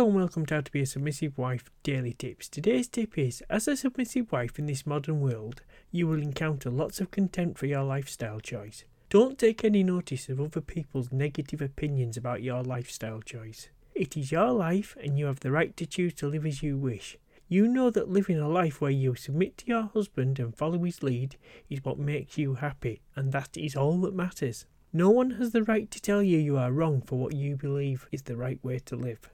Hello and welcome to How to Be a Submissive Wife Daily Tips. Today's tip is As a submissive wife in this modern world, you will encounter lots of contempt for your lifestyle choice. Don't take any notice of other people's negative opinions about your lifestyle choice. It is your life and you have the right to choose to live as you wish. You know that living a life where you submit to your husband and follow his lead is what makes you happy, and that is all that matters. No one has the right to tell you you are wrong for what you believe is the right way to live.